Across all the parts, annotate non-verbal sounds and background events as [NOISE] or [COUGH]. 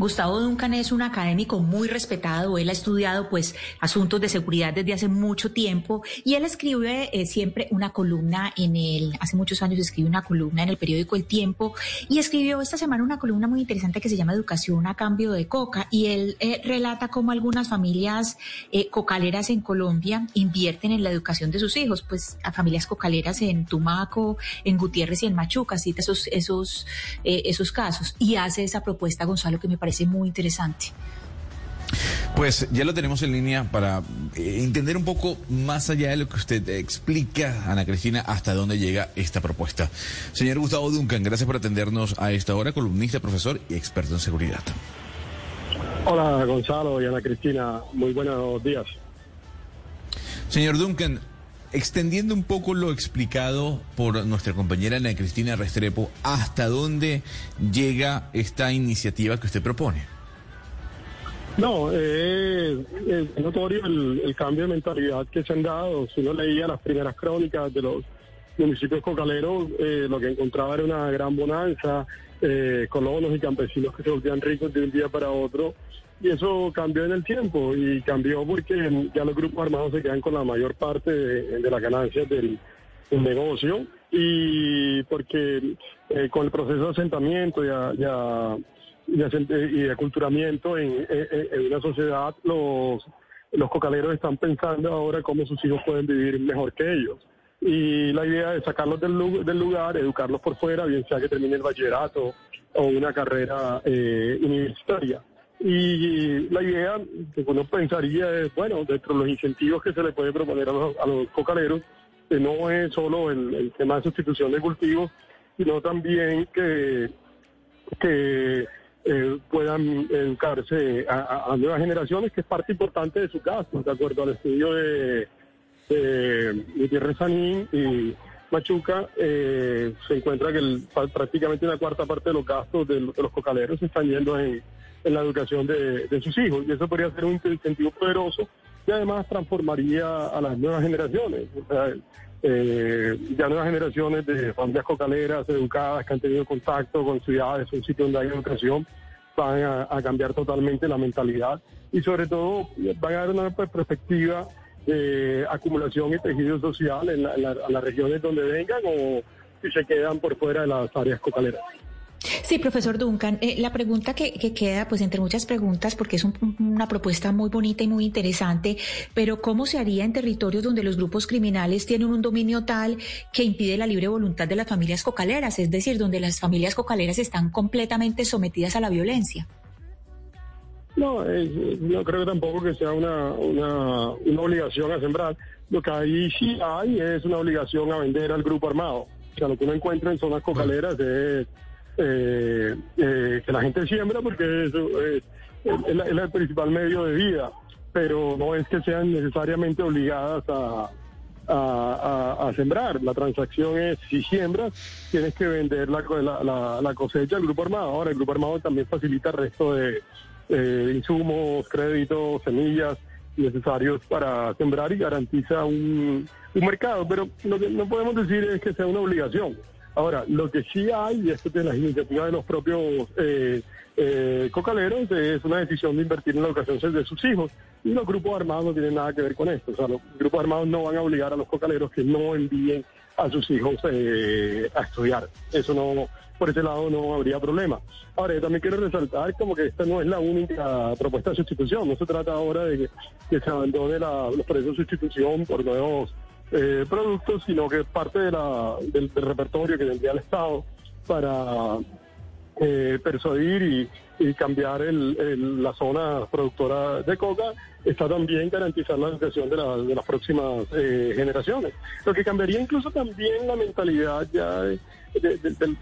Gustavo Duncan es un académico muy respetado, él ha estudiado pues asuntos de seguridad desde hace mucho tiempo y él escribe eh, siempre una columna en el, hace muchos años escribe una columna en el periódico El Tiempo y escribió esta semana una columna muy interesante que se llama Educación a cambio de coca y él eh, relata cómo algunas familias eh, cocaleras en Colombia invierten en la educación de sus hijos, pues a familias cocaleras en Tumaco, en Gutiérrez y en Machuca, cita esos, esos, esos casos y hace esa propuesta Gonzalo que me parece parece muy interesante. Pues ya lo tenemos en línea para eh, entender un poco más allá de lo que usted explica, Ana Cristina, hasta dónde llega esta propuesta. Señor Gustavo Duncan, gracias por atendernos a esta hora, columnista, profesor y experto en seguridad. Hola Gonzalo y Ana Cristina, muy buenos días. Señor Duncan, extendiendo un poco lo explicado por nuestra compañera Ana Cristina Restrepo, ¿hasta dónde llega esta iniciativa que usted propone? No, eh, es notorio el, cambio de mentalidad que se han dado. Si uno leía las primeras crónicas de los municipios cocaleros, eh, lo que encontraba era una gran bonanza, eh, colonos y campesinos que se volvían ricos de un día para otro y eso cambió en el tiempo y cambió porque ya los grupos armados se quedan con la mayor parte de, las ganancias del, negocio y porque eh, con el proceso de asentamiento y, y, de aculturamiento en, una sociedad, los, los cocaleros están pensando ahora cómo sus hijos pueden vivir mejor que ellos. Y la idea es sacarlos del, del lugar, educarlos por fuera, bien sea que termine el bachillerato o una carrera eh, universitaria. Y la idea que uno pensaría es, bueno, dentro de los incentivos que se le puede proponer a los, a los cocaleros, que no es solo el, tema de sustitución de cultivos, sino también que, que eh, puedan educarse a, nuevas generaciones, que es parte importante de su caso, de acuerdo al estudio de, de Gutiérrez Sanín y Machuca, eh, se encuentra que prácticamente una cuarta parte de los gastos de, de los cocaleros se están yendo en en la educación de, sus hijos. Y eso podría ser un incentivo poderoso y además transformaría a las nuevas generaciones. O sea, eh, ya nuevas generaciones de familias cocaleras, educadas, que han tenido contacto con ciudades, un sitio donde hay educación, van a, cambiar totalmente la mentalidad y sobre todo van a dar una perspectiva de acumulación y tejido social en, en las regiones donde vengan o si se quedan por fuera de las áreas cocaleras. Sí, profesor Duncan, eh, la pregunta que, queda, pues entre muchas preguntas, porque es una propuesta muy bonita y muy interesante, pero ¿cómo se haría en territorios donde los grupos criminales tienen un dominio tal que impide la libre voluntad de las familias cocaleras, es decir, donde las familias cocaleras están completamente sometidas a la violencia? No, no creo que tampoco que sea una, una, una obligación a sembrar. Lo que ahí sí hay es una obligación a vender al grupo armado. O sea, lo que uno encuentra en zonas cocaleras es eh, eh, que la gente siembra porque eso es, el principal medio de vida, pero no es que sean necesariamente obligadas a, a, sembrar. La transacción es, si siembras, tienes que vender la, la, cosecha al grupo armado. Ahora, el grupo armado también facilita el resto de insumos, créditos, semillas necesarios para sembrar y garantiza un, mercado. Pero lo que no podemos decir es que sea una obligación. Ahora, lo que sí hay, y esto es de las iniciativas de los propios eh, eh, cocaleros, es una decisión de invertir en la educación de sus hijos. Y los grupos armados no tienen nada que ver con esto. O sea, los grupos armados no van a obligar a los cocaleros que no envíen a sus hijos eh, a estudiar. Eso no, por ese lado no habría problema. Ahora, yo también quiero resaltar como que esta no es la única propuesta de sustitución. No se trata ahora de que, se abandone los procesos de sustitución por nuevos eh, productos, sino que parte de la, del, repertorio que tendría el Estado para eh, persuadir y, cambiar el, la zona productora de coca, está también garantizar la educación de, de las próximas eh, generaciones. Lo que cambiaría incluso también la mentalidad ya de,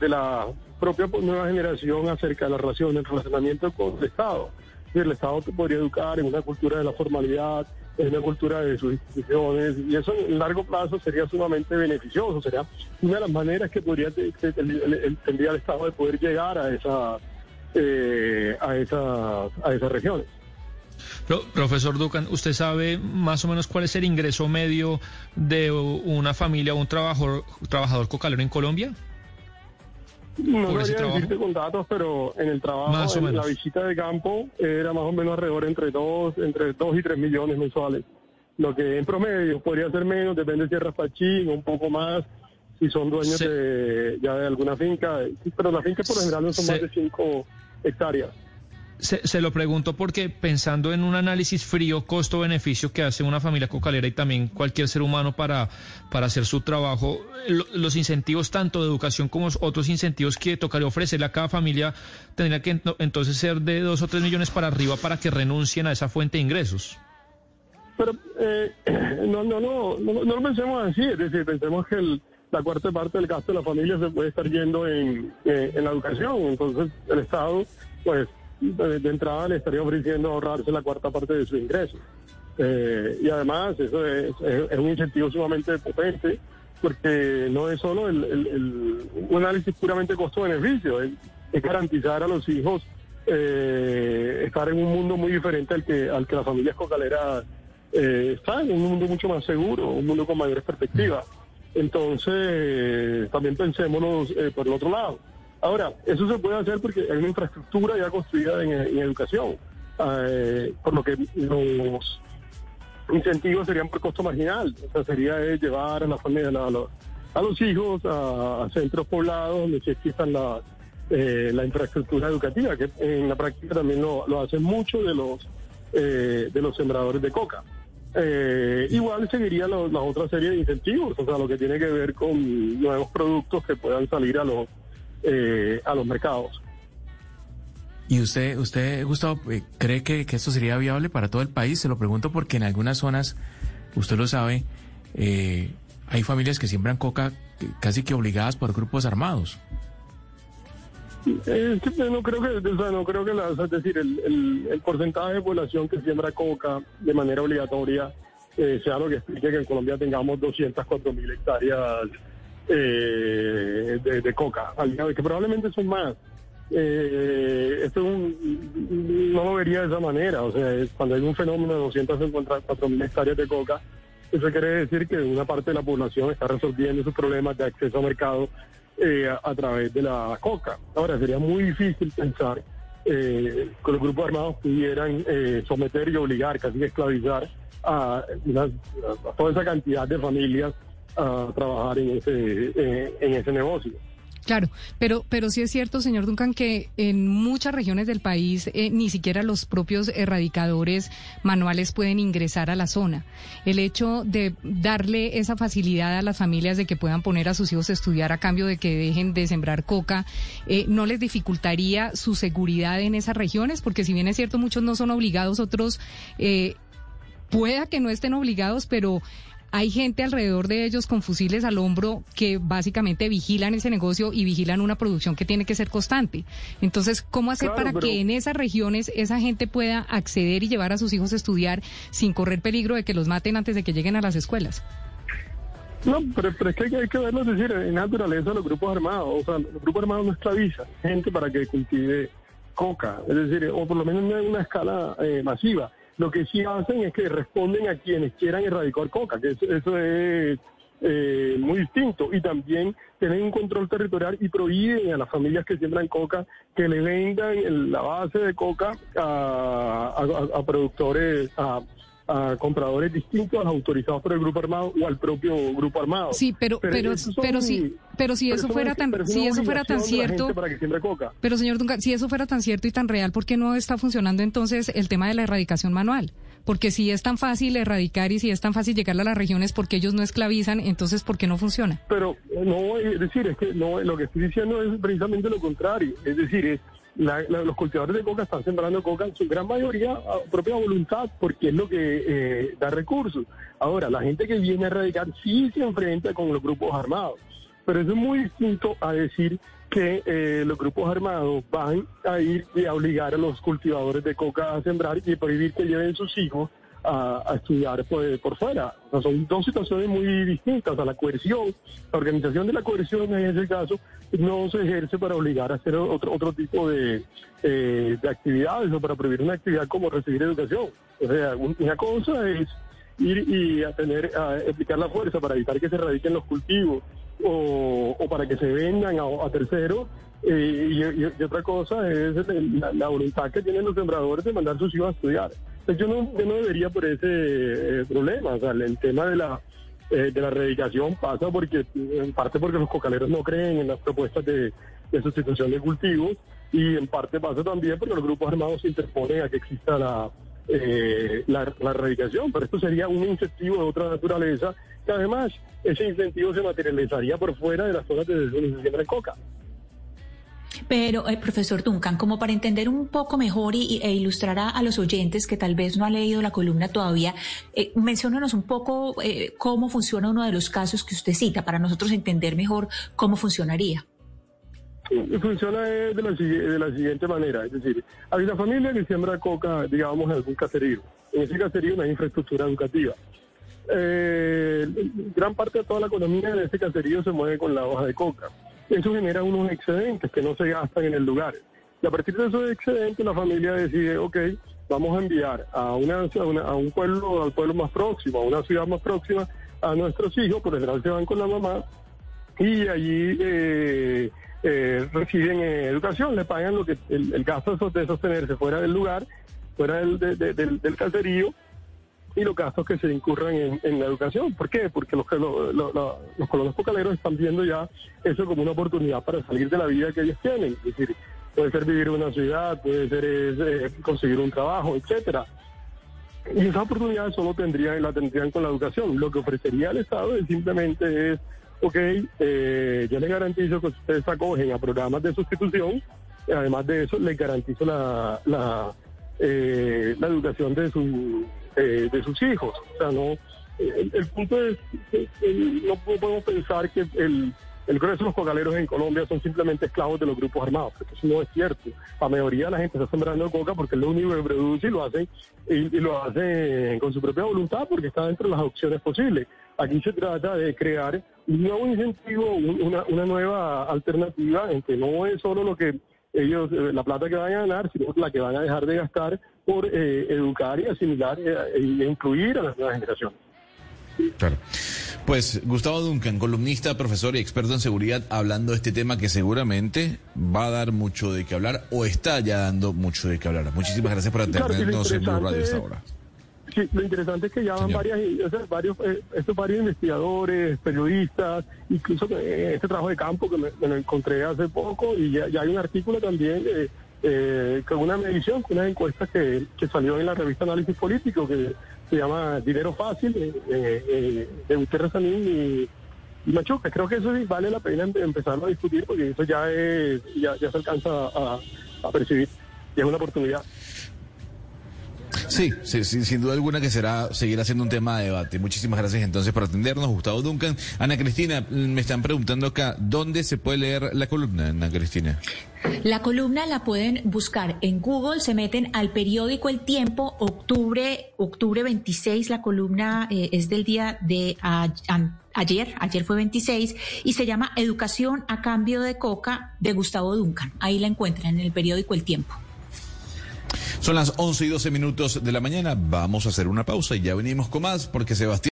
la propia nueva generación acerca de la relación, el relacionamiento con el Estado. El Estado podría educar en una cultura de la formalidad, en una cultura de sus instituciones, y eso en largo plazo sería sumamente beneficioso, sería una de las maneras que podría tendría el Estado de poder llegar a esa, eh, a esas a esas regiones. profesor Ducan, ¿usted sabe más o menos cuál es el ingreso medio de una familia o un trabajador, trabajador cocalero en Colombia? No trabajo? decirte con datos, pero en el trabajo, Más en la visita de campo, era más o menos alrededor entre dos, entre dos y tres millones mensuales. Lo que en promedio podría ser menos, depende si es raspachín, un poco más, si son dueños de, ya de alguna finca. Pero las fincas por lo general no son más de cinco hectáreas. Se, se lo pregunto porque pensando en un análisis frío, costo-beneficio que hace una familia cocalera y también cualquier ser humano para, para hacer su trabajo, lo- los incentivos tanto de educación como otros incentivos que tocaría ofrecerle a cada familia tendría que ento- entonces ser de dos o tres millones para arriba para que renuncien a esa fuente de ingresos. Pero eh, [CLEARS THROAT] no, no, no, no, no lo pensemos así, es decir, pensemos que el- la cuarta parte del gasto de la familia se puede estar yendo en, eh, en la educación, entonces el Estado, pues, de, entrada le estaría ofreciendo ahorrarse la cuarta parte de su ingreso. Eh, y además, eso es, es- un incentivo sumamente potente, porque no es solo el, el- un análisis puramente costo-beneficio, es, es garantizar a los hijos eh, estar en un mundo muy diferente al que, al que las familias cocaleras eh, están, un mundo mucho más seguro, un mundo con mayores perspectivas. Entonces, también pensémonos eh, por el otro lado. Ahora, eso se puede hacer porque hay una infraestructura ya construida en, en educación, eh, por lo que los incentivos serían por costo marginal, o sería eh, llevar a la familia, a, los, a los hijos a, centros poblados donde sí existan la, eh, la infraestructura educativa, que en la práctica también lo, lo hacen muchos de los eh, de los sembradores de coca. Eh, igual seguiría la otra serie de incentivos, o sea, lo que tiene que ver con nuevos productos que puedan salir a los eh, a los mercados. ¿Y usted, usted Gustavo, eh, cree que, que esto sería viable para todo el país? Se lo pregunto porque en algunas zonas, usted lo sabe, eh, hay familias que siembran coca casi que obligadas por grupos armados. Eh, sí, no creo que, no creo que la, o sea, es decir, el, porcentaje de población que siembra coca de manera obligatoria eh, sea lo que explique que en Colombia tengamos 204 mil hectáreas eh, de, de coca, que probablemente son más. Eh, esto es un- no lo vería de esa manera, o sea, cuando hay un fenómeno de 254 mil hectáreas de coca, eso quiere decir que una parte de la población está resolviendo sus problemas de acceso a mercado eh, a, través de la coca. Ahora, sería muy difícil pensar eh, que los grupos armados pudieran eh, someter y obligar, casi esclavizar a, a toda esa cantidad de familias a trabajar en ese, eh, en ese negocio. Claro, pero, pero sí es cierto, señor Duncan, que en muchas regiones del país eh, ni siquiera los propios erradicadores manuales pueden ingresar a la zona. El hecho de darle esa facilidad a las familias de que puedan poner a sus hijos a estudiar a cambio de que dejen de sembrar coca, eh, ¿no les dificultaría su seguridad en esas regiones? Porque si bien es cierto, muchos no son obligados, otros eh, pueda que no estén obligados, pero hay gente alrededor de ellos con fusiles al hombro que básicamente vigilan ese negocio y vigilan una producción que tiene que ser constante. Entonces, ¿cómo hacer Claro, para pero- que en esas regiones esa gente pueda acceder y llevar a sus hijos a estudiar sin correr peligro de que los maten antes de que lleguen a las escuelas? No, pero, pero es que hay, que- hay verlo, es decir, en naturaleza los grupos armados, o sea, los grupos armados no esclavizan gente para que cultive coca, es decir, o por lo menos no en una escala eh, masiva. Lo que sí hacen es que responden a quienes quieran erradicar coca, que eso, eso es eh, muy distinto. Y también tienen un control territorial y prohíben a las familias que siembran coca que le vendan el- la base de coca a, a- productores, a, a compradores distintos a los autorizados por el grupo armado o al propio grupo armado. Sí, pero pero pero, son- si pero si eso fuera tan es si eso fuera tan cierto, para que coca. pero señor Duncan, si eso fuera tan cierto y tan real, ¿por qué no está funcionando entonces el tema de la erradicación manual? Porque si es tan fácil erradicar y si es tan fácil llegar a las regiones porque ellos no esclavizan, entonces ¿por qué no funciona? Pero eh, no, es decir, es que no, lo que estoy diciendo es precisamente lo contrario. Es decir, es la- la- los cultivadores de coca están sembrando coca en su gran mayoría a propia voluntad porque es lo que eh, da recursos. Ahora, la gente que viene a erradicar sí se enfrenta con los grupos armados. Pero eso es muy distinto a decir que eh, los grupos armados van a ir y a obligar a los cultivadores de coca a sembrar y prohibir que lleven sus hijos a, a estudiar pues, por fuera. O sea, son dos situaciones muy distintas. O sea, la coerción, la organización de la coerción en ese caso no se ejerce para obligar a hacer otro, otro tipo de, eh, de actividades o para prohibir una actividad como recibir educación. O sea, un- una cosa es ir y a tener, a aplicar la fuerza para evitar que se erradiquen los cultivos o, o para que se vendan a, terceros Eh, y, otra cosa es la, voluntad que tienen los sembradores de mandar sus hijos a estudiar. Entonces yo no, yo no debería por ese eh, problema. O sea, el tema de la eh, de la erradicación pasa porque en parte porque los cocaleros no creen en las propuestas de, sustitución de cultivos y en parte pasa también porque los grupos armados se interponen a que exista la, la, la, erradicación, pero esto sería un incentivo de otra naturaleza que además ese incentivo se materializaría por fuera de las zonas de donde se siembra coca. Pero, eh, profesor Duncan, como para entender un poco mejor y, e ilustrar a, los oyentes que tal vez no han leído la columna todavía, eh, menciónanos un poco eh, cómo funciona uno de los casos que usted cita, para nosotros entender mejor cómo funcionaría. Funciona de la, de la siguiente manera, es decir, hay una familia que siembra coca, digamos, en algún caserío. En ese caserío no hay infraestructura educativa. Eh, gran parte de toda la economía de ese caserío se mueve con la hoja de coca. Eso genera unos excedentes que no se gastan en el lugar. Y a partir de esos excedentes la familia decide, ok, vamos a enviar a, una, a un pueblo, al pueblo más próximo, a una ciudad más próxima, a nuestros hijos, por general se van con la mamá, y allí eh, eh, reciben educación, le pagan lo que el, gasto de sostenerse fuera del lugar, fuera del, del, del caserío, y los gastos que se incurran en, la educación. ¿Por qué? Porque los, los colonos cocaleros están viendo ya eso como una oportunidad para salir de la vida que ellos tienen. Es decir, puede ser vivir en una ciudad, puede ser eh, conseguir un trabajo, etcétera. Y esa oportunidad solo tendrían, la tendrían con la educación. Lo que ofrecería el Estado es simplemente es, ok, eh, yo les garantizo que ustedes acogen a programas de sustitución, además de eso les garantizo la, la, eh, la educación de su eh, de sus hijos. O sea, no, el, punto es, que no podemos pensar que el, el grueso de los cocaleros en Colombia son simplemente esclavos de los grupos armados, porque eso no es cierto. La mayoría de la gente está sembrando coca porque es lo único que produce y lo hacen y, lo hacen con su propia voluntad porque está dentro de las opciones posibles. Aquí se trata de crear un nuevo incentivo, una, una nueva alternativa en que no es solo lo que ellos, eh, la plata que van a ganar, sino la que van a dejar de gastar por eh, educar y asimilar eh, e incluir a las nuevas generaciones. Claro. Pues Gustavo Duncan, columnista, profesor y experto en seguridad, hablando de este tema que seguramente va a dar mucho de qué hablar o está ya dando mucho de qué hablar. Muchísimas gracias por atendernos en Blue Radio esta hora. Sí, lo interesante es que ya van varias, varios, eh, estos varios investigadores, periodistas, incluso eh, este trabajo de campo que me, lo encontré hace poco y ya, hay un artículo también eh, con una medición, con una encuesta que, que salió en la revista Análisis Político que se llama Dinero Fácil de Gutiérrez Sanín y, Machuca. Creo que eso sí vale la pena empezar a discutir porque eso ya, es, ya, ya se alcanza a, a percibir y es una oportunidad. Sí, sí, sin duda alguna que será seguir haciendo un tema de debate. Muchísimas gracias entonces por atendernos, Gustavo Duncan. Ana Cristina, me están preguntando acá, ¿dónde se puede leer la columna, Ana Cristina? La columna la pueden buscar en Google, se meten al periódico El Tiempo, octubre, octubre 26, la columna eh, es del día de ayer, ayer fue 26, y se llama Educación a cambio de coca de Gustavo Duncan. Ahí la encuentran en el periódico El Tiempo. Son las 11 y 12 minutos de la mañana. Vamos a hacer una pausa y ya venimos con más porque Sebastián.